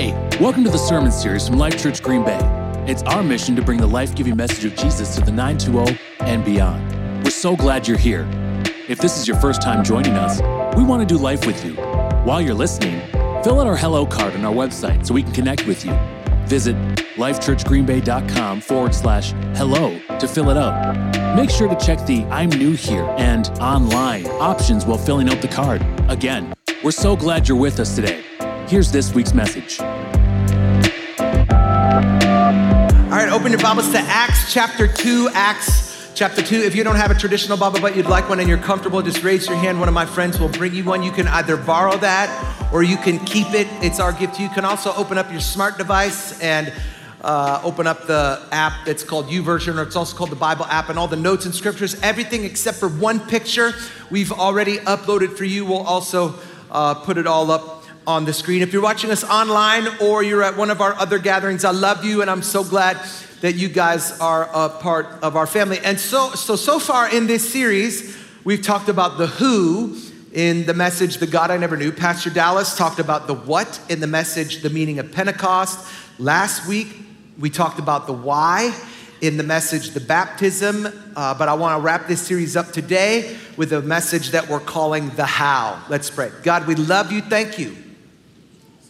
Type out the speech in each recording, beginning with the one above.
Hey, welcome to the sermon series from Life Church Green Bay. It's our mission to bring the life giving message of Jesus to the 920 and beyond. We're so glad you're here. If this is your first time joining us, we want to do life with you. While you're listening, fill out our hello card on our website so we can connect with you. Visit lifechurchgreenbay.com forward slash hello to fill it out. Make sure to check the I'm new here and online options while filling out the card. Again, we're so glad you're with us today. Here's this week's message. All right, open your Bibles to Acts chapter 2. Acts chapter 2. If you don't have a traditional Bible, but you'd like one and you're comfortable, just raise your hand. One of my friends will bring you one. You can either borrow that or you can keep it. It's our gift to you. You can also open up your smart device and uh, open up the app that's called YouVersion, or it's also called the Bible app, and all the notes and scriptures, everything except for one picture we've already uploaded for you. We'll also uh, put it all up on the screen. If you're watching us online or you're at one of our other gatherings, I love you and I'm so glad that you guys are a part of our family. And so, so, so far in this series, we've talked about the who in the message, The God I Never Knew. Pastor Dallas talked about the what in the message, The Meaning of Pentecost. Last week, we talked about the why in the message, The Baptism. Uh, but I want to wrap this series up today with a message that we're calling The How. Let's pray. God, we love you. Thank you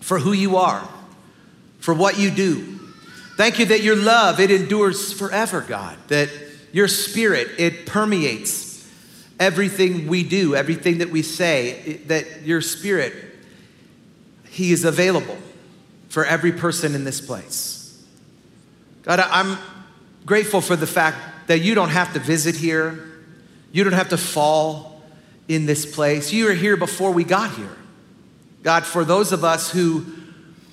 for who you are, for what you do. Thank you that your love, it endures forever, God, that your spirit, it permeates everything we do, everything that we say, that your spirit, he is available for every person in this place. God, I'm grateful for the fact that you don't have to visit here. You don't have to fall in this place. You were here before we got here. God, for those of us who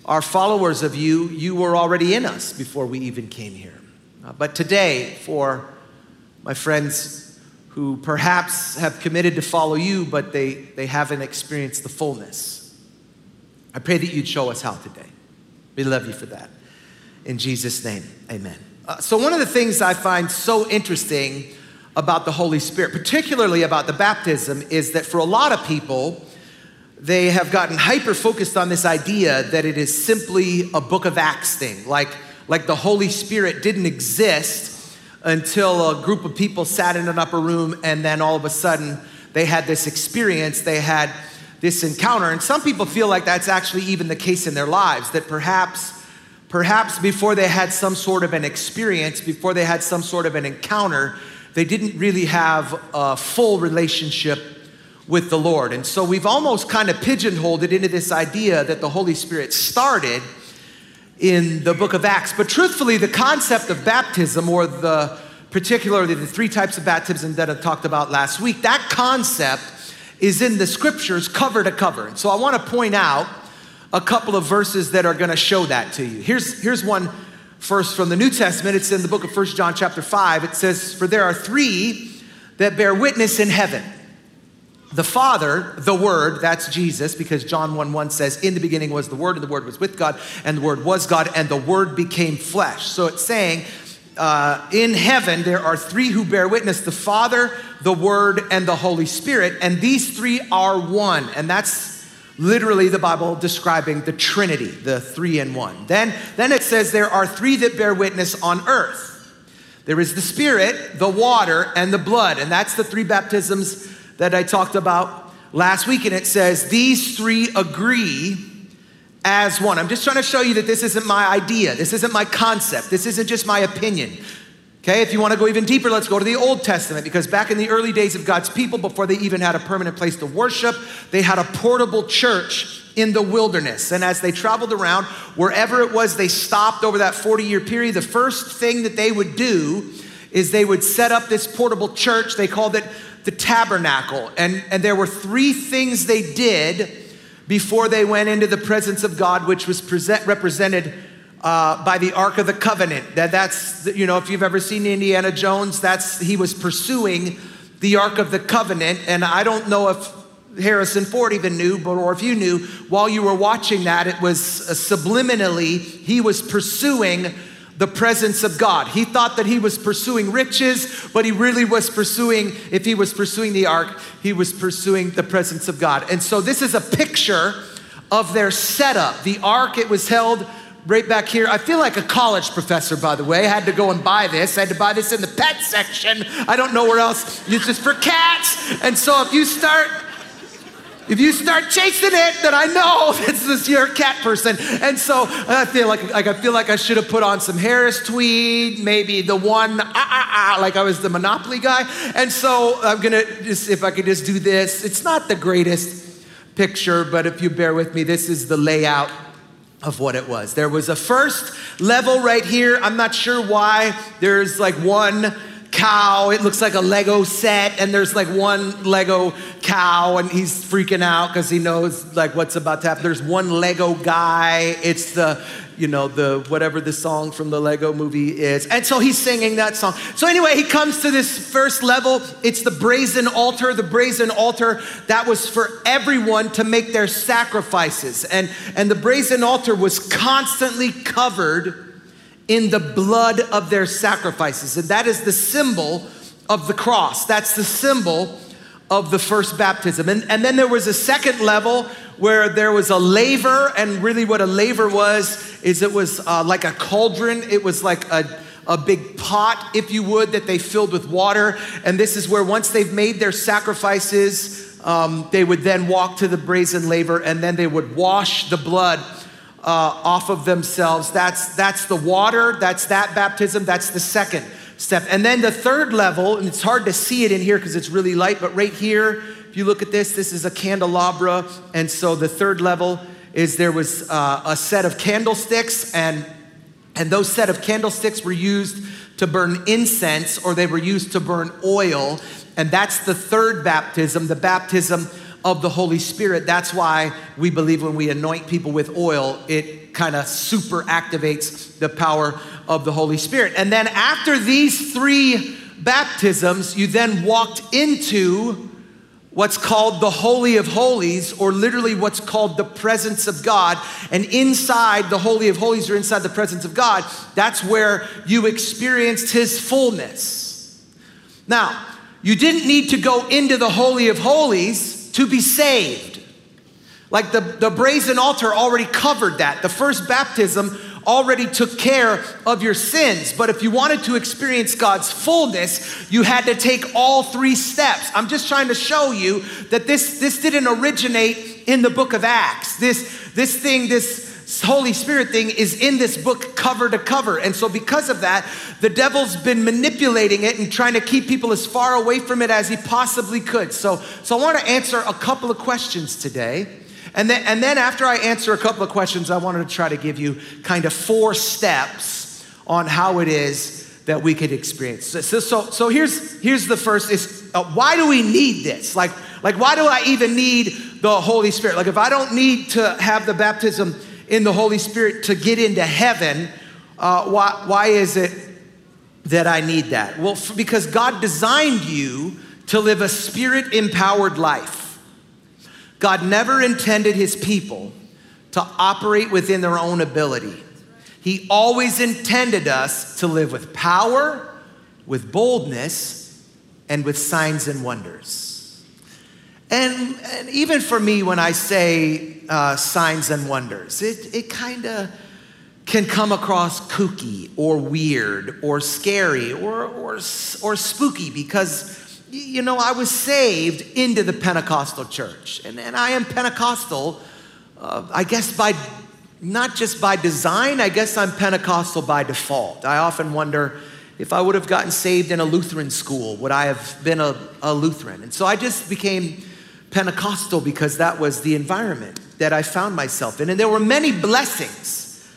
are followers of you, you were already in us before we even came here. Uh, but today, for my friends who perhaps have committed to follow you, but they, they haven't experienced the fullness, I pray that you'd show us how today. We love you for that. In Jesus' name, amen. Uh, so, one of the things I find so interesting about the Holy Spirit, particularly about the baptism, is that for a lot of people, they have gotten hyper focused on this idea that it is simply a book of Acts thing, like, like the Holy Spirit didn't exist until a group of people sat in an upper room and then all of a sudden they had this experience, they had this encounter. And some people feel like that's actually even the case in their lives, that perhaps. Perhaps before they had some sort of an experience, before they had some sort of an encounter, they didn't really have a full relationship with the Lord. And so we've almost kind of pigeonholed it into this idea that the Holy Spirit started in the book of Acts. But truthfully, the concept of baptism, or the particularly the three types of baptism that I talked about last week, that concept is in the scriptures cover to cover. And so I want to point out a couple of verses that are going to show that to you. Here's, here's one first from the New Testament. It's in the book of First John chapter 5. It says, For there are three that bear witness in heaven the Father, the Word, that's Jesus, because John 1 1 says, In the beginning was the Word, and the Word was with God, and the Word was God, and the Word became flesh. So it's saying, uh, in heaven, there are three who bear witness the Father, the Word, and the Holy Spirit, and these three are one. And that's literally the Bible describing the Trinity, the three in one. Then, then it says there are three that bear witness on earth. There is the Spirit, the water, and the blood. And that's the three baptisms that I talked about last week, and it says, These three agree as one. I'm just trying to show you that this isn't my idea, this isn't my concept, this isn't just my opinion. Okay, if you want to go even deeper, let's go to the Old Testament because back in the early days of God's people, before they even had a permanent place to worship, they had a portable church in the wilderness. And as they traveled around, wherever it was they stopped over that 40 year period, the first thing that they would do is they would set up this portable church. They called it the tabernacle. And, and there were three things they did before they went into the presence of God, which was present, represented uh, by the Ark of the Covenant. That, that's, you know, if you've ever seen Indiana Jones, that's, he was pursuing the Ark of the Covenant. And I don't know if Harrison Ford even knew, but or if you knew, while you were watching that, it was uh, subliminally, he was pursuing the presence of God. He thought that he was pursuing riches, but he really was pursuing, if he was pursuing the ark, he was pursuing the presence of God. And so this is a picture of their setup. The ark, it was held right back here. I feel like a college professor, by the way. I had to go and buy this. I had to buy this in the pet section. I don't know where else. It's just for cats. And so if you start if you start chasing it, then I know this is your cat person. And so I feel like, like I feel like I should have put on some Harris tweed, maybe the one ah ah ah, like I was the Monopoly guy. And so I'm gonna just if I could just do this. It's not the greatest picture, but if you bear with me, this is the layout of what it was. There was a first level right here. I'm not sure why. There's like one cow. It looks like a Lego set, and there's like one Lego cow, and he's freaking out because he knows like what's about to happen. There's one Lego guy. It's the you know the whatever the song from the Lego movie is, and so he's singing that song. So anyway, he comes to this first level. It's the brazen altar. The brazen altar that was for everyone to make their sacrifices, and and the brazen altar was constantly covered in the blood of their sacrifices. And that is the symbol of the cross. That's the symbol of the first baptism. And, and then there was a second level where there was a laver. And really, what a laver was, is it was uh, like a cauldron. It was like a, a big pot, if you would, that they filled with water. And this is where once they've made their sacrifices, um, they would then walk to the brazen laver and then they would wash the blood uh, off of themselves. That's, that's the water, that's that baptism, that's the second step. And then the third level, and it's hard to see it in here because it's really light, but right here, if you look at this, this is a candelabra. And so the third level is there was uh, a set of candlesticks, and, and those set of candlesticks were used to burn incense or they were used to burn oil. And that's the third baptism, the baptism of the Holy Spirit. That's why we believe when we anoint people with oil, it kind of super activates the power of the Holy Spirit. And then after these three baptisms, you then walked into what's called the Holy of Holies, or literally what's called the presence of God. And inside the Holy of Holies, or inside the presence of God, that's where you experienced His fullness. Now, you didn't need to go into the Holy of Holies to be saved. Like the, the brazen altar already covered that. The first baptism already took care of your sins. But if you wanted to experience God's fullness, you had to take all three steps. I'm just trying to show you that this, this didn't originate in the book of Acts. This, this thing, this Holy Spirit thing is in this book cover to cover. And so, because of that, the devil's been manipulating it and trying to keep people as far away from it as he possibly could. So, so I want to answer a couple of questions today. And then, and then, after I answer a couple of questions, I wanted to try to give you kind of four steps on how it is that we could experience. So, so, so here's, here's the first is uh, why do we need this? Like, like, why do I even need the Holy Spirit? Like, if I don't need to have the baptism in the Holy Spirit to get into heaven, uh, why, why is it that I need that? Well, because God designed you to live a spirit empowered life. God never intended his people to operate within their own ability. He always intended us to live with power, with boldness, and with signs and wonders. And, and even for me, when I say uh, signs and wonders, it, it kind of can come across kooky or weird or scary or, or, or spooky because, you know, I was saved into the Pentecostal church. And, and I am Pentecostal, uh, I guess, by not just by design, I guess I'm Pentecostal by default. I often wonder if I would have gotten saved in a Lutheran school, would I have been a, a Lutheran? And so I just became Pentecostal because that was the environment that I found myself in. And there were many blessings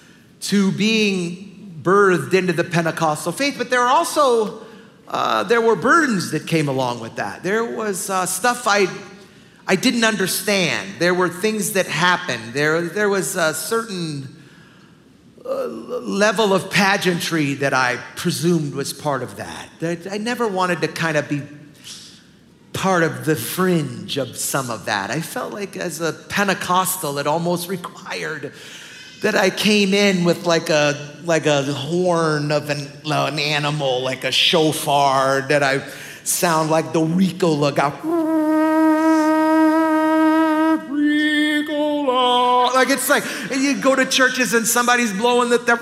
to being birthed into the Pentecostal faith, but there are also uh, there were burdens that came along with that. There was uh, stuff I I didn't understand. There were things that happened. There there was a certain uh, level of pageantry that I presumed was part of that. That I never wanted to kind of be part of the fringe of some of that. I felt like as a Pentecostal, it almost required that I came in with like a like a horn of an, an animal, like a shofar, that I sound like the Ricola guy. Like it's like you go to churches and somebody's blowing the, the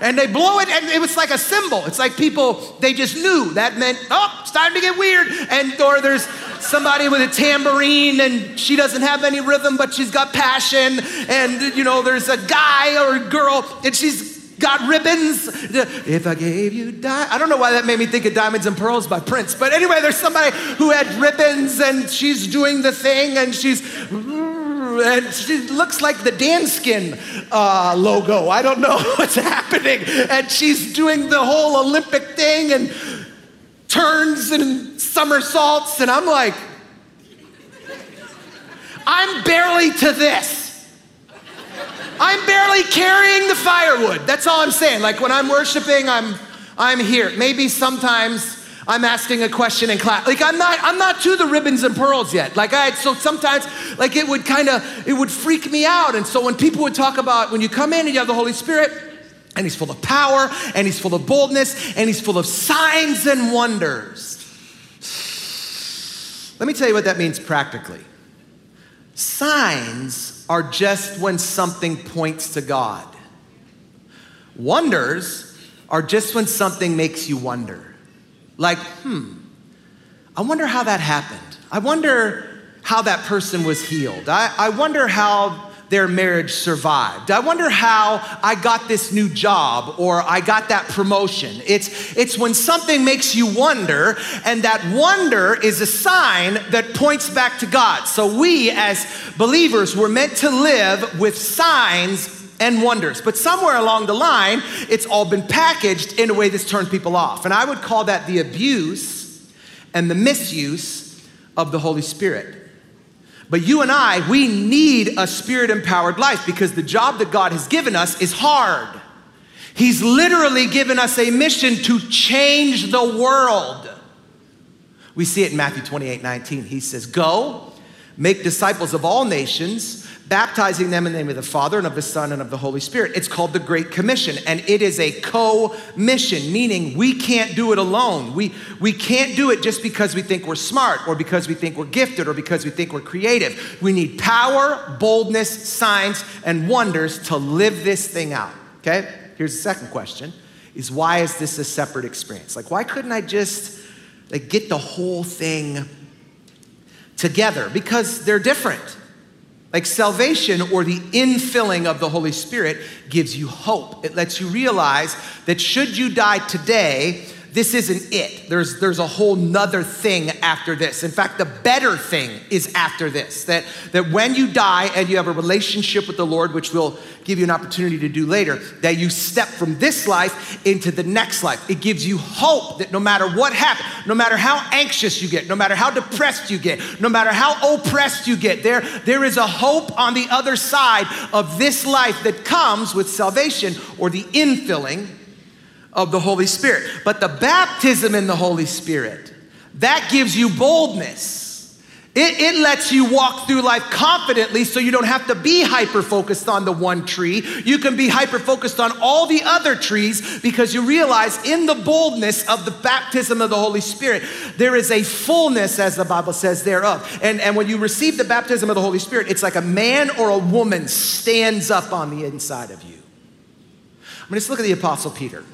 and they blow it, and it was like a symbol. It's like people, they just knew that meant, oh, it's time to get weird. And or there's somebody with a tambourine and she doesn't have any rhythm, but she's got passion. And you know, there's a guy or a girl, and she's got ribbons. If I gave you diamonds, I don't know why that made me think of Diamonds and Pearls by Prince. But anyway, there's somebody who had ribbons and she's doing the thing and she's and she looks like the Danskin uh, logo. I don't know what's happening. And she's doing the whole Olympic thing and turns and somersaults. And I'm like, I'm barely to this. I'm barely carrying the firewood. That's all I'm saying. Like when I'm worshiping, I'm I'm here. Maybe sometimes I'm asking a question in class. Like I'm not, I'm not to the ribbons and pearls yet. Like I, so sometimes, like it would kind of, it would freak me out. And so when people would talk about when you come in and you have the Holy Spirit, and he's full of power, and he's full of boldness, and he's full of signs and wonders. Let me tell you what that means practically. Signs are just when something points to God. Wonders are just when something makes you wonder. Like, hmm, I wonder how that happened. I wonder how that person was healed. I, I wonder how their marriage survived. I wonder how I got this new job or I got that promotion. It's, it's when something makes you wonder, and that wonder is a sign that points back to God. So we as believers were meant to live with signs and wonders. But somewhere along the line, it's all been packaged in a way that's turned people off. And I would call that the abuse and the misuse of the Holy Spirit. But you and I, we need a spirit empowered life because the job that God has given us is hard. He's literally given us a mission to change the world. We see it in Matthew 28 19. He says, Go, make disciples of all nations baptizing them in the name of the Father and of the Son and of the Holy Spirit. It's called the Great Commission, and it is a co mission, meaning we can't do it alone. We, we can't do it just because we think we're smart or because we think we're gifted or because we think we're creative. We need power, boldness, signs, and wonders to live this thing out. Okay? Here's the second question is why is this a separate experience? Like, why couldn't I just like, get the whole thing together? Because they're different. Like salvation or the infilling of the Holy Spirit gives you hope. It lets you realize that should you die today, this isn't it. There's, there's a whole nother thing after this. In fact, the better thing is after this. That, that when you die and you have a relationship with the Lord, which we'll give you an opportunity to do later, that you step from this life into the next life. It gives you hope that no matter what happens, no matter how anxious you get, no matter how depressed you get, no matter how oppressed you get, there, there is a hope on the other side of this life that comes with salvation or the infilling of the Holy Spirit. But the baptism in the Holy Spirit, that gives you boldness. It, it, lets you walk through life confidently so you don't have to be hyper focused on the one tree. You can be hyper focused on all the other trees because you realize in the boldness of the baptism of the Holy Spirit, there is a fullness, as the Bible says, thereof. And, and when you receive the baptism of the Holy Spirit, it's like a man or a woman stands up on the inside of you. I mean, let's look at the Apostle Peter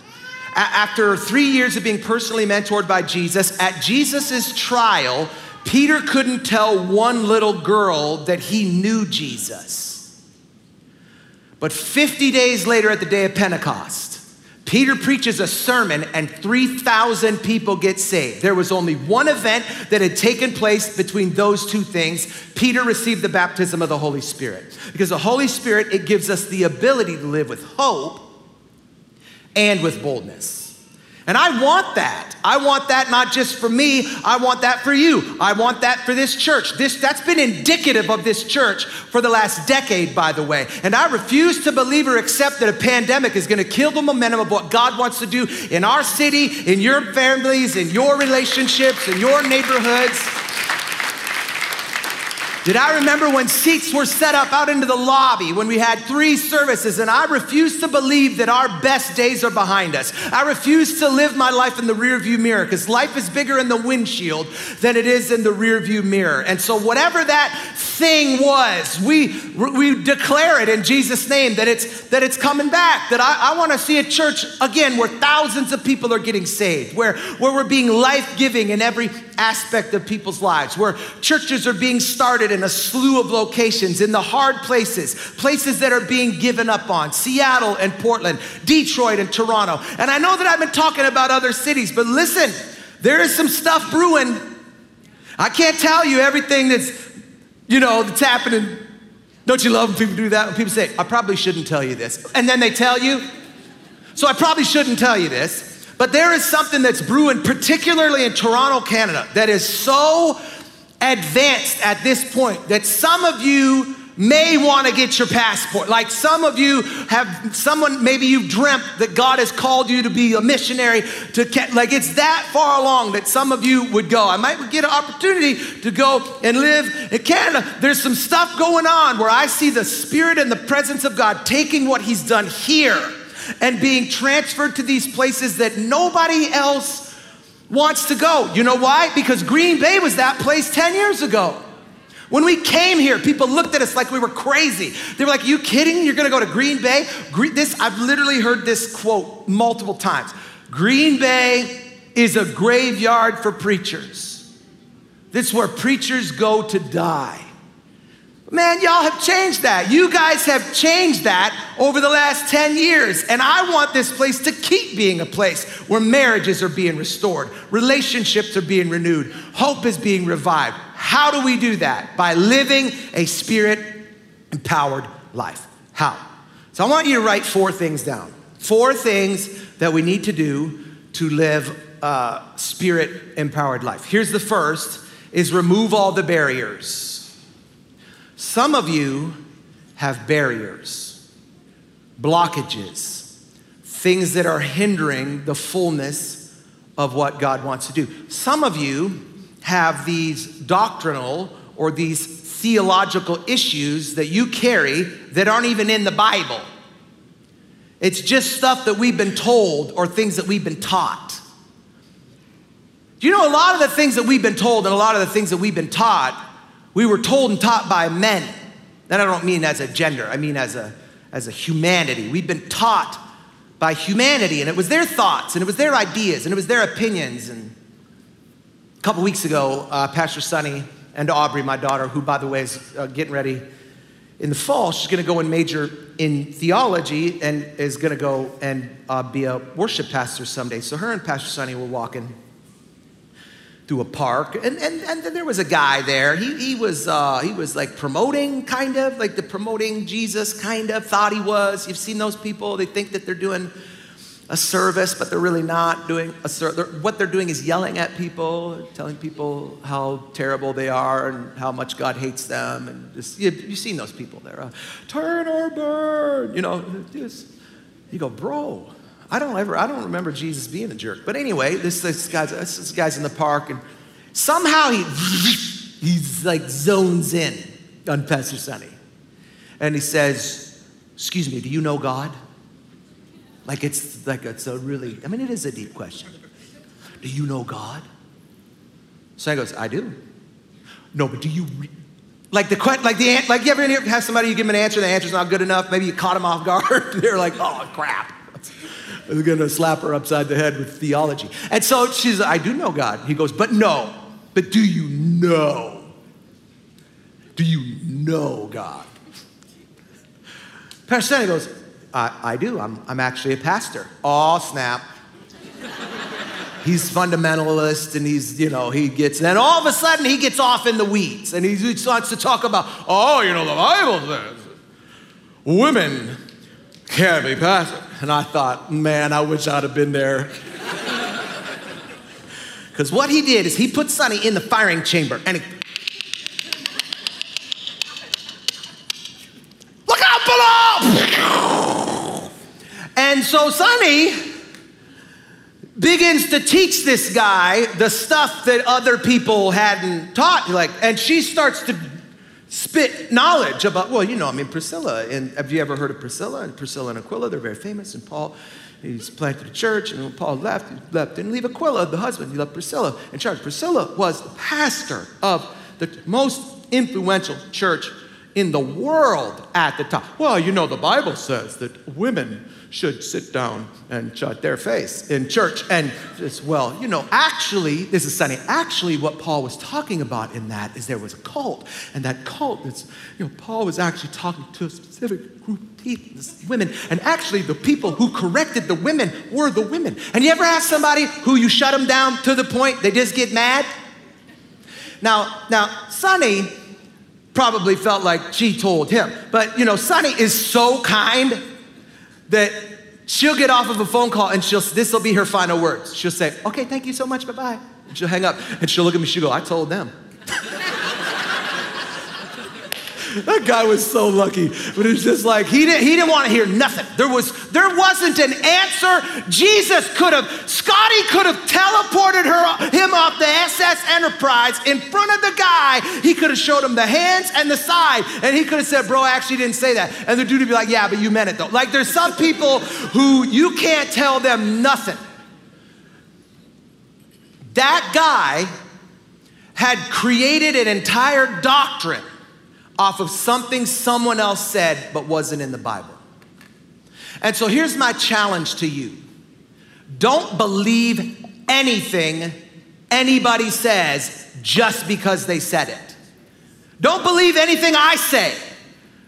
after three years of being personally mentored by Jesus, at Jesus' trial, Peter couldn't tell one little girl that he knew Jesus. But 50 days later, at the day of Pentecost, Peter preaches a sermon and 3,000 people get saved. There was only one event that had taken place between those two things. Peter received the baptism of the Holy Spirit. Because the Holy Spirit, it gives us the ability to live with hope and with boldness. And I want that. I want that not just for me, I want that for you. I want that for this church. This that's been indicative of this church for the last decade by the way. And I refuse to believe or accept that a pandemic is going to kill the momentum of what God wants to do in our city, in your families, in your relationships, in your neighborhoods. Did I remember when seats were set up out into the lobby when we had three services? And I refuse to believe that our best days are behind us. I refuse to live my life in the rearview mirror because life is bigger in the windshield than it is in the rearview mirror. And so, whatever that thing was, we, we declare it in Jesus' name that it's, that it's coming back. That I, I want to see a church again where thousands of people are getting saved, where, where we're being life giving in every aspect of people's lives, where churches are being started in a slew of locations, in the hard places, places that are being given up on Seattle and Portland, Detroit and Toronto. And I know that I've been talking about other cities, but listen, there is some stuff brewing. I can't tell you everything that's, you know, that's happening. Don't you love when people do that? When people say, I probably shouldn't tell you this. And then they tell you. So I probably shouldn't tell you this. But there is something that's brewing, particularly in Toronto, Canada, that is so advanced at this point that some of you may want to get your passport. Like some of you have someone, maybe you've dreamt that God has called you to be a missionary to, like it's that far along that some of you would go. I might get an opportunity to go and live in Canada. There's some stuff going on where I see the Spirit and the presence of God taking what He's done here and being transferred to these places that nobody else wants to go. You know why? Because Green Bay was that place 10 years ago. When we came here, people looked at us like we were crazy. They were like, "You kidding? You're to go to Green Bay?" This I've literally heard this quote multiple times. Green Bay is a graveyard for preachers. This is where preachers go to die. Man, y'all have changed that. You guys have changed that over the last 10 years. And I want this place to keep being a place where marriages are being restored, relationships are being renewed, hope is being revived. How do we do that? By living a spirit empowered life. How? So I want you to write four things down. Four things that we need to do to live a spirit empowered life. Here's the first is remove all the barriers. Some of you have barriers, blockages, things that are hindering the fullness of what God wants to do. Some of you have these doctrinal or these theological issues that you carry that aren't even in the Bible. It's just stuff that we've been told or things that we've been taught. Do you know a lot of the things that we've been told and a lot of the things that we've been taught we were told and taught by men. That I don't mean as a gender, I mean as a, as a humanity. We've been taught by humanity, and it was their thoughts, and it was their ideas, and it was their opinions. And a couple weeks ago, uh, Pastor Sunny and Aubrey, my daughter, who, by the way, is uh, getting ready in the fall, she's going to go and major in theology and is going to go and uh, be a worship pastor someday. So her and Pastor Sunny were walking through a park, and, and, and then there was a guy there. He, he, was, uh, he was like promoting, kind of, like the promoting Jesus, kind of, thought he was. You've seen those people, they think that they're doing a service, but they're really not doing a service. What they're doing is yelling at people, telling people how terrible they are and how much God hates them. And just, you, have seen those people there. Uh, Turn or burn, you know, just, you go, bro, I don't ever, I don't remember Jesus being a jerk. But anyway, this, this, guy's, this guy's in the park and somehow he, he's like zones in on Pastor Sunny. And he says, excuse me, do you know God? Like it's like it's a really, I mean, it is a deep question. Do you know God? So goes, I do. No, but do you, re- like the question, like the like you ever have somebody you give them an answer, the answer's not good enough. Maybe you caught them off guard. They're like, oh crap is going to slap her upside the head with theology. And so she's, I do know God. He goes, but no, but do you know? Do you know God? Pastor Stanley goes, I, I do. I'm, I'm actually a pastor. Oh, snap. he's fundamentalist and he's, you know, he gets, and all of a sudden he gets off in the weeds and he starts to talk about, oh, you know, the Bible says women can't be pastors. And I thought, man, I wish I'd have been there. Because what he did is he put Sonny in the firing chamber and he, look out below! And so Sonny begins to teach this guy the stuff that other people hadn't taught. Like, and she starts to spit knowledge about, well, you know, I mean, Priscilla, and have you ever heard of Priscilla? And Priscilla and Aquila, they're very famous, and Paul, he's planted a church, and when Paul left, he left, didn't leave Aquila, the husband, he left Priscilla in charge. Priscilla was the pastor of the most influential church in the world at the time. Well, you know, the Bible says that women should sit down and shut their face in church. And as well, you know, actually, this is Sunny, actually, what Paul was talking about in that is there was a cult. And that cult is, you know, Paul was actually talking to a specific group of people, women. And actually, the people who corrected the women were the women. And you ever ask somebody who you shut them down to the point they just get mad? Now, now, Sonny probably felt like she told him. But you know, Sonny is so kind that she'll get off of a phone call and she'll this will be her final words. She'll say, "Okay, thank you so much. Bye-bye." she'll hang up and she'll look at me. She'll go, "I told them." that guy was so lucky. But it's just like he didn't, he didn't want to hear nothing. There was there wasn't an answer. Jesus could have, Scotty could have teleported her him off the SS Enterprise in front of the guy. He could have showed him the hands and the side, and he could have said, "Bro, I actually didn't say that." And the dude would be like, "Yeah, but you meant it though." Like there's some people who you can't tell them nothing. That guy had created an entire doctrine off of something someone else said but wasn't in the Bible. And so here's my challenge to you don't believe anything anybody says just because they said it. Don't believe anything I say.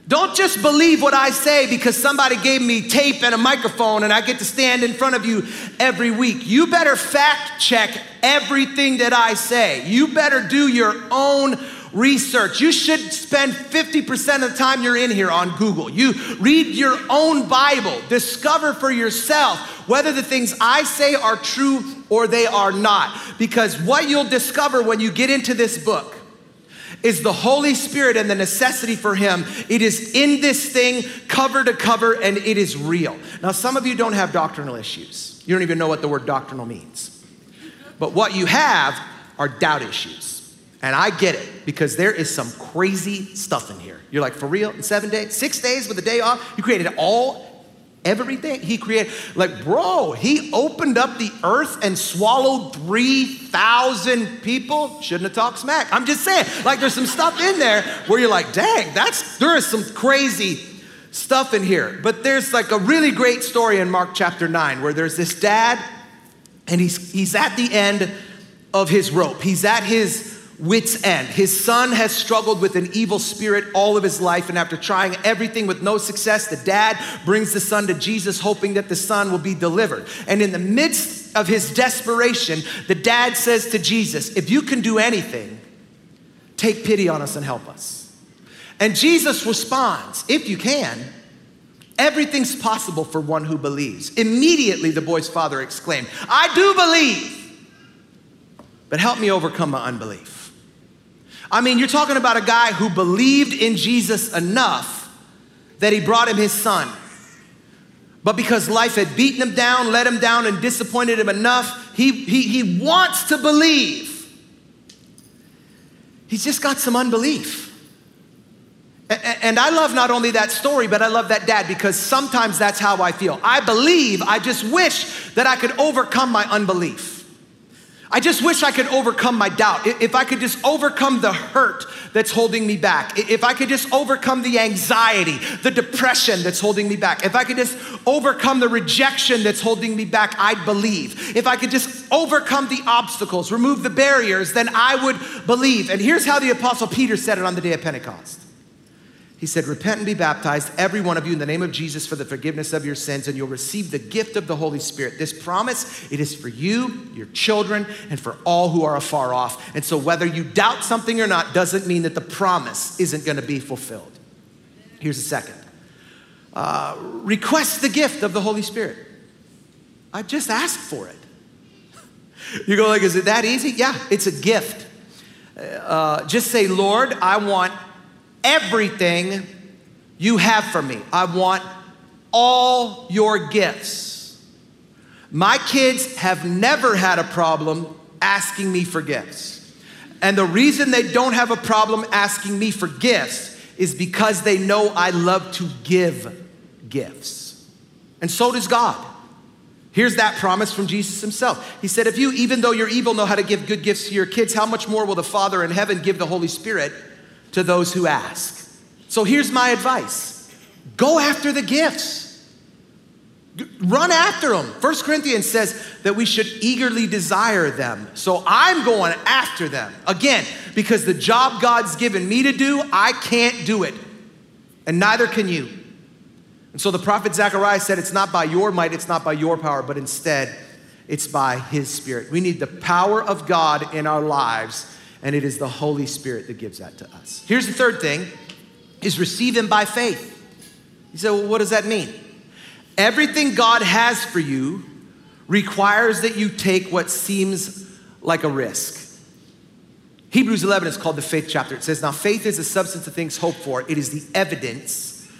Don't just believe what I say because somebody gave me tape and a microphone and I get to stand in front of you every week. You better fact check everything that I say. You better do your own research. You should spend 50% of the time you're in here on Google. You read your own Bible, discover for yourself whether the things I say are true or they are not. Because what you'll discover when you get into this book is the Holy Spirit and the necessity for Him. It is in this thing, cover to cover, and it is real. Now, some of you don't have doctrinal issues. You don't even know what the word doctrinal means. But what you have are doubt issues. And I get it because there is some crazy stuff in here. You're like, for real? In seven days, six days with a day off? You created all, everything? He created, like, bro, he opened up the earth and swallowed 3,000 people. Shouldn't have talked smack. I'm just saying, like, there's some stuff in there where you're like, dang, that's, there is some crazy stuff in here. But there's like a really great story in Mark chapter 9 where there's this dad and he's, he's at the end of his rope. He's at his wits' end. His son has struggled with an evil spirit all of his life, and after trying everything with no success, the dad brings the son to Jesus, hoping that the son will be delivered. And in the midst of his desperation, the dad says to Jesus, If you can do anything, take pity on us and help us. And Jesus responds, If you can, everything's possible for one who believes. Immediately, the boy's father exclaimed, I do believe, but help me overcome my unbelief. I mean, you're talking about a guy who believed in Jesus enough that he brought him his son. But because life had beaten him down, let him down, and disappointed him enough, he, he, he wants to believe. He's just got some unbelief. And I love not only that story, but I love that dad because sometimes that's how I feel. I believe, I just wish that I could overcome my unbelief. I just wish I could overcome my doubt. If I could just overcome the hurt that's holding me back. If I could just overcome the anxiety, the depression that's holding me back. If I could just overcome the rejection that's holding me back, I'd believe. If I could just overcome the obstacles, remove the barriers, then I would believe. And here's how the Apostle Peter said it on the day of Pentecost. He said, Repent and be baptized, every one of you, in the name of Jesus for the forgiveness of your sins, and you'll receive the gift of the Holy Spirit. This promise, it is for you, your children, and for all who are afar off. And so, whether you doubt something or not doesn't mean that the promise isn't going to be fulfilled. Here's a second uh, request the gift of the Holy Spirit. I just asked for it. You go like, is it that easy? Yeah, it's a gift. Uh, just say, Lord, I want everything you have for me. I want all your gifts. My kids have never had a problem asking me for gifts. And the reason they don't have a problem asking me for gifts is because they know I love to give gifts. And so does God. Here's that promise from Jesus himself. He said, If you, even though you're evil, know how to give good gifts to your kids, how much more will the Father in heaven give the Holy Spirit to those who ask? So here's my advice go after the gifts. Run after them. First Corinthians says that we should eagerly desire them. So I'm going after them. Again, because the job God's given me to do, I can't do it. And neither can you. And so the prophet Zechariah said, It's not by your might, it's not by your power, but instead, it's by his spirit. We need the power of God in our lives, and it is the Holy Spirit that gives that to us. Here's the third thing is receive him by faith. You say, well, what does that mean? Everything God has for you requires that you take what seems like a risk. Hebrews 11 is called the faith chapter. It says, Now faith is the substance of things hoped for, it is the evidence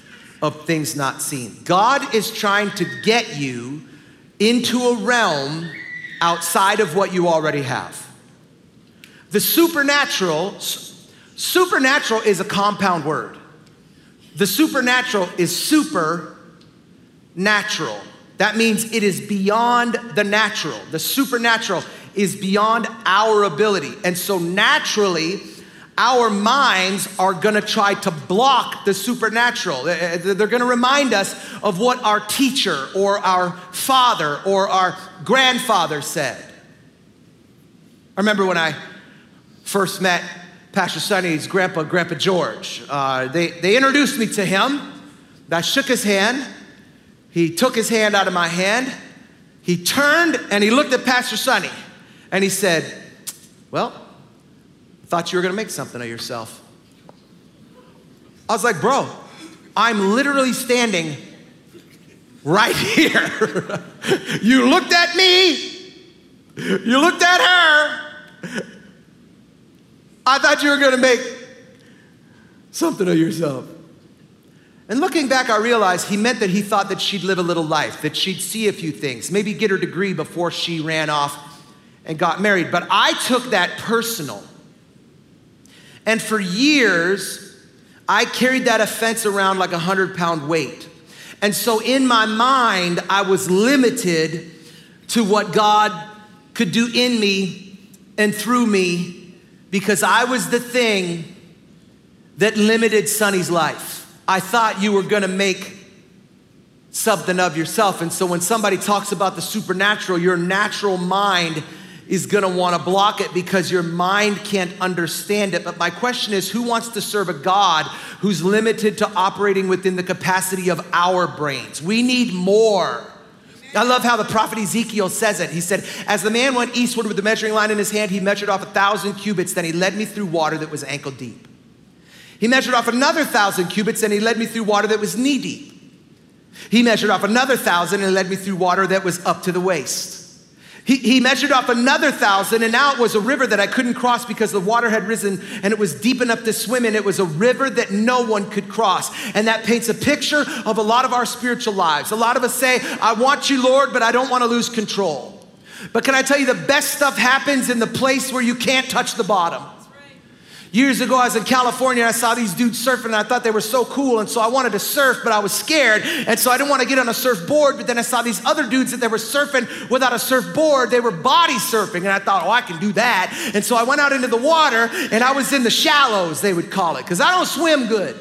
of things not seen. God is trying to get you into a realm outside of what you already have. The supernatural, supernatural is a compound word. The supernatural is super natural. That means it is beyond the natural. The supernatural is beyond our ability. And so naturally, our minds are gonna try to block the supernatural. Eh, eh, they're gonna remind us of what our teacher or our father or our grandfather said. I remember when I first met Pastor Sonny's grandpa, Grandpa George. Uh, they, they introduced me to him. I shook his hand. He took his hand out of my hand. He turned and he looked at Pastor Sonny and he said, Well, thought you were going to make something of yourself. I was like, Bro, I'm literally standing right here. you looked at me, you looked at her. I thought you were going to make something of yourself. And looking back, I realized he meant that he thought that she'd live a little life, that she'd see a few things, maybe get her degree before she ran off and got married. But I took that personal. And for years, I carried that offense around like a hundred pound weight. And so in my mind, I was limited to what God could do in me and through me because I was the thing that limited Sonny's life. I thought you were gonna make something of yourself. And so when somebody talks about the supernatural, your natural mind is gonna wanna block it because your mind can't understand it. But my question is who wants to serve a God who's limited to operating within the capacity of our brains? We need more. I love how the prophet Ezekiel says it. He said, As the man went eastward with the measuring line in his hand, he measured off a thousand cubits, then he led me through water that was ankle deep. He measured off another thousand cubits and he led me through water that was knee deep. He measured off another thousand and led me through water that was up to the waist. He, he measured off another thousand, and now it was a river that I couldn't cross because the water had risen and it was deep enough to swim in. It was a river that no one could cross. And that paints a picture of a lot of our spiritual lives. A lot of us say, I want you, Lord, but I don't want to lose control. But can I tell you, the best stuff happens in the place where you can't touch the bottom. Years ago, I was in California and I saw these dudes surfing and I thought they were so cool. And so I wanted to surf, but I was scared. And so I didn't want to get on a surfboard. But then I saw these other dudes that they were surfing without a surfboard. They were body surfing. And I thought, oh, I can do that. And so I went out into the water and I was in the shallows, they would call it, because I don't swim good.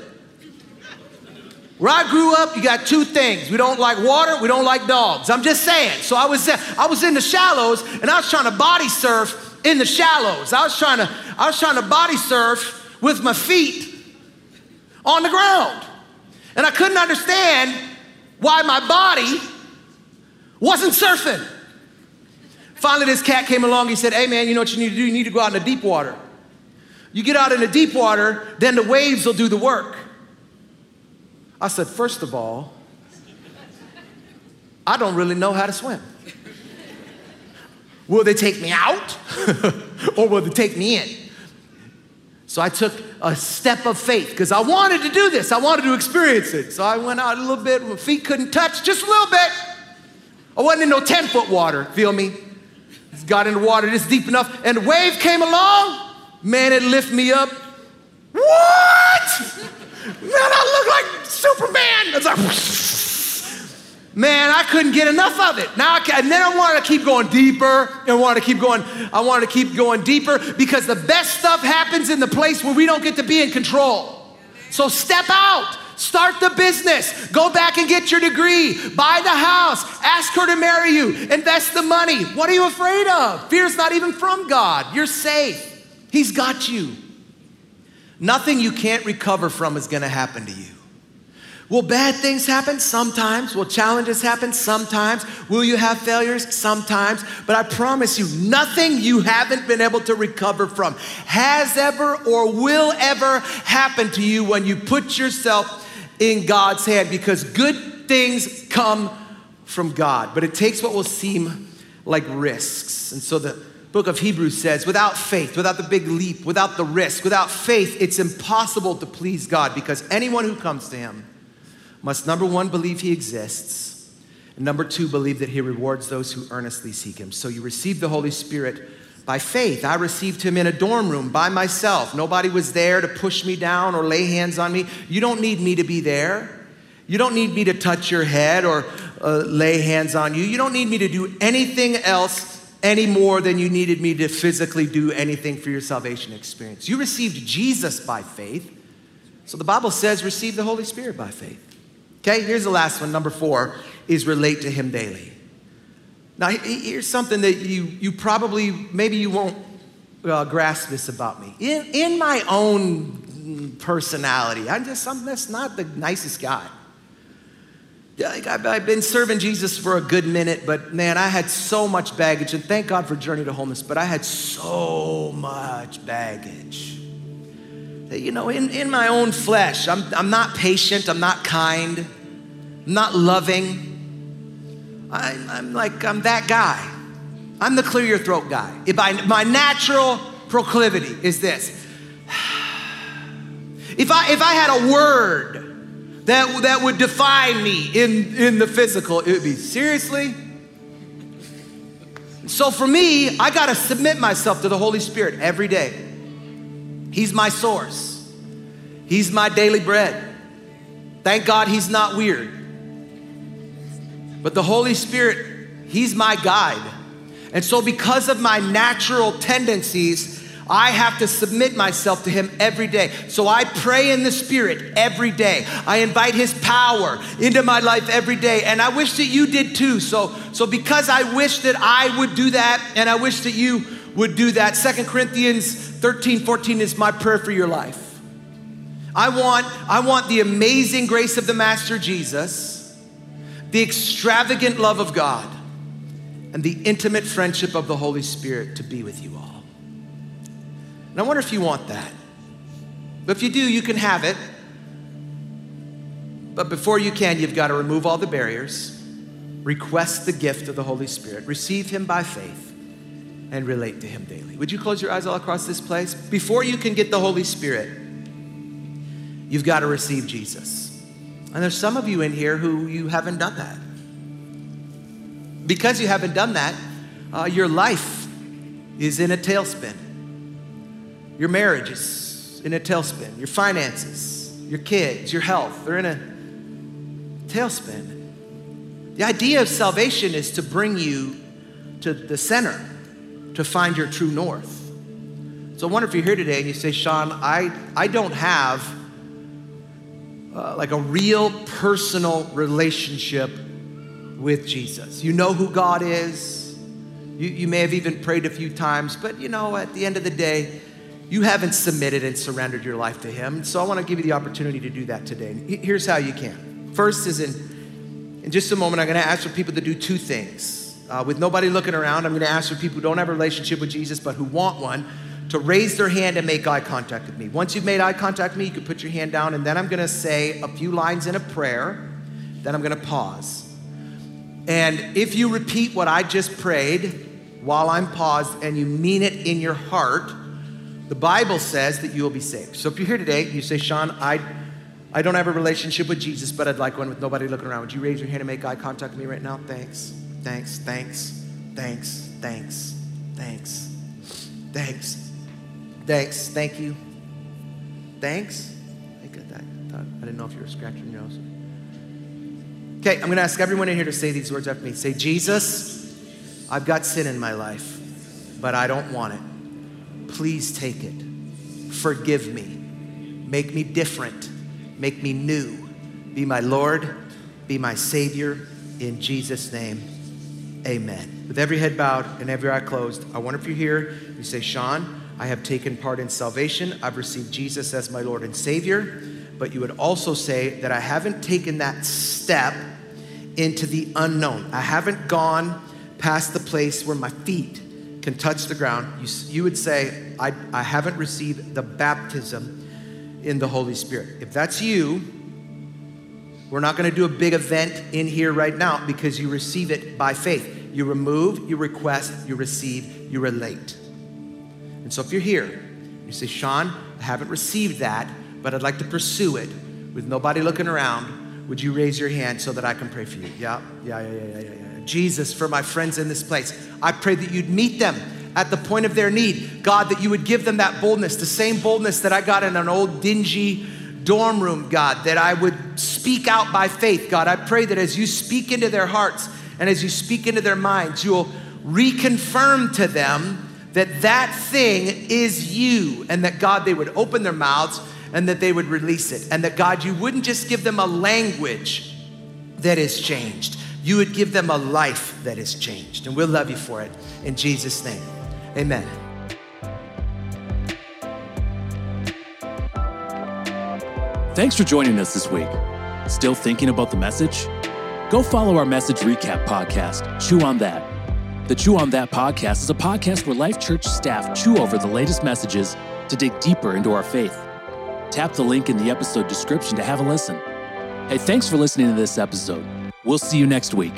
Where I grew up, you got two things. We don't like water, we don't like dogs. I'm just saying. So I was I was in the shallows and I was trying to body surf in the shallows. I was trying to, I was trying to body surf with my feet on the ground. And I couldn't understand why my body wasn't surfing. Finally, this cat came along. He said, Hey, man, you know what you need to do? You need to go out in the deep water. You get out in the deep water, then the waves will do the work. I said, First of all, I don't really know how to swim. Will they take me out or will they take me in? So I took a step of faith because I wanted to do this. I wanted to experience it. So I went out a little bit. My feet couldn't touch, just a little bit. I wasn't in no 10 foot water, feel me? Got in the water just deep enough, and the wave came along, man, it lift me up. What? Man, I look like Superman. It's like, man, I couldn't get enough of it. Now, I can, and then I wanted to keep going deeper and wanted to keep going. I wanted to keep going deeper because the best stuff happens in the place where we don't get to be in control. So step out. Start the business. Go back and get your degree. Buy the house. Ask her to marry you. Invest the money. What are you afraid of? Fear's not even from God. You're safe. He's got you. Nothing you can't recover from is going to happen to you. Will bad things happen? Sometimes. Will challenges happen? Sometimes. Will you have failures? Sometimes. But I promise you, nothing you haven't been able to recover from has ever or will ever happen to you when you put yourself in God's hand because good things come from God, but it takes what will seem like risks. And so the book of Hebrews says, without faith, without the big leap, without the risk, without faith, it's impossible to please God because anyone who comes to Him must number one, believe He exists, and number two, believe that He rewards those who earnestly seek Him. So you receive the Holy Spirit by faith. I received him in a dorm room by myself. Nobody was there to push me down or lay hands on me. You don't need me to be there. You don't need me to touch your head or uh, lay hands on you. You don't need me to do anything else any more than you needed me to physically do anything for your salvation experience. You received Jesus by faith. So the Bible says receive the Holy Spirit by faith. Okay, here's the last one. Number four is relate to him daily. Now, here's something that you, you probably, maybe you won't uh, grasp this about me. In, in my own personality, I'm just, I'm not the nicest guy. I've been serving Jesus for a good minute, but man, I had so much baggage, and thank God for Journey to Wholeness, but I had so much baggage. That, you know, in, in my own flesh, I'm, I'm not patient, I'm not kind, Not loving. I, I'm like, I'm that guy. I'm the clear your throat guy. I, my natural proclivity is this. If I, if I had a word that, that would define me in, in the physical, it would be seriously? So for me, I got to submit myself to the Holy Spirit every day. He's my source, He's my daily bread. Thank God He's not weird. But the Holy Spirit, He's my guide. And so, because of my natural tendencies, I have to submit myself to Him every day. So I pray in the Spirit every day. I invite His power into my life every day. And I wish that you did too. So, so because I wish that I would do that, and I wish that you would do that, Second Corinthians 13, 14 is my prayer for your life. I want, I want the amazing grace of the Master Jesus the extravagant love of God, and the intimate friendship of the Holy Spirit to be with you all. And I wonder if you want that. But if you do, you can have it. But before you can, you've got to remove all the barriers, request the gift of the Holy Spirit, receive Him by faith, and relate to Him daily. Would you close your eyes all across this place? Before you can get the Holy Spirit, you've got to receive Jesus. And there's some of you in here who you haven't done that. Because you haven't done that, uh, your life is in a tailspin. Your marriage is in a tailspin. Your finances, your kids, your health, they're in a tailspin. The idea of salvation is to bring you to the center, to find your true north. So I wonder if you're here today and you say, Sean, I, I don't have uh, like a real personal relationship with Jesus. You know who God is. You, you may have even prayed a few times, but you know, at the end of the day, you haven't submitted and surrendered your life to Him. So I want to give you the opportunity to do that today. Here's how you can. First is in, in just a moment, I'm going to ask for people to do two things. Uh, with nobody looking around, I'm going to ask for people who don't have a relationship with Jesus but who want one to raise their hand and make eye contact with me. Once you've made eye contact with me, you can put your hand down, and then I'm gonna say a few lines in a prayer, then I'm gonna pause. And if you repeat what I just prayed while I'm paused and you mean it in your heart, the Bible says that you will be saved. So if you're here today, you say, Sean, I, I don't have a relationship with Jesus, but I'd like one with nobody looking around. Would you raise your hand and make eye contact with me right now? Thanks, thanks, thanks, thanks, thanks, thanks, thanks. Thanks. Thank you. Thanks. I didn't know if you were scratching your nose. Okay, I'm going to ask everyone in here to say these words after me. Say, Jesus, I've got sin in my life, but I don't want it. Please take it. Forgive me. Make me different. Make me new. Be my Lord. Be my Savior. In Jesus' name, amen. With every head bowed and every eye closed, I wonder if you're here, you say, Sean, I have taken part in salvation. I've received Jesus as my Lord and Savior. But you would also say that I haven't taken that step into the unknown. I haven't gone past the place where my feet can touch the ground. You, you would say, I, I haven't received the baptism in the Holy Spirit. If that's you, we're not going to do a big event in here right now because you receive it by faith. You remove, you request, you receive, you relate. And so if you're here, you say, Sean, I haven't received that, but I'd like to pursue it with nobody looking around. Would you raise your hand so that I can pray for you? Yeah, yeah, yeah, yeah, yeah, yeah. Jesus, for my friends in this place, I pray that you'd meet them at the point of their need. God, that you would give them that boldness, the same boldness that I got in an old dingy dorm room, God, that I would speak out by faith. God, I pray that as you speak into their hearts and as you speak into their minds, you'll reconfirm to them that that thing is you, and that God, they would open their mouths and that they would release it, and that God, you wouldn't just give them a language that is changed, you would give them a life that is changed. And we'll love you for it. In Jesus' name, amen. Thanks for joining us this week. Still thinking about the message? Go follow our message recap podcast, Chew on That the Chew on That podcast is a podcast where Life Church staff chew over the latest messages to dig deeper into our faith. Tap the link in the episode description to have a listen. Hey, thanks for listening to this episode. We'll see you next week.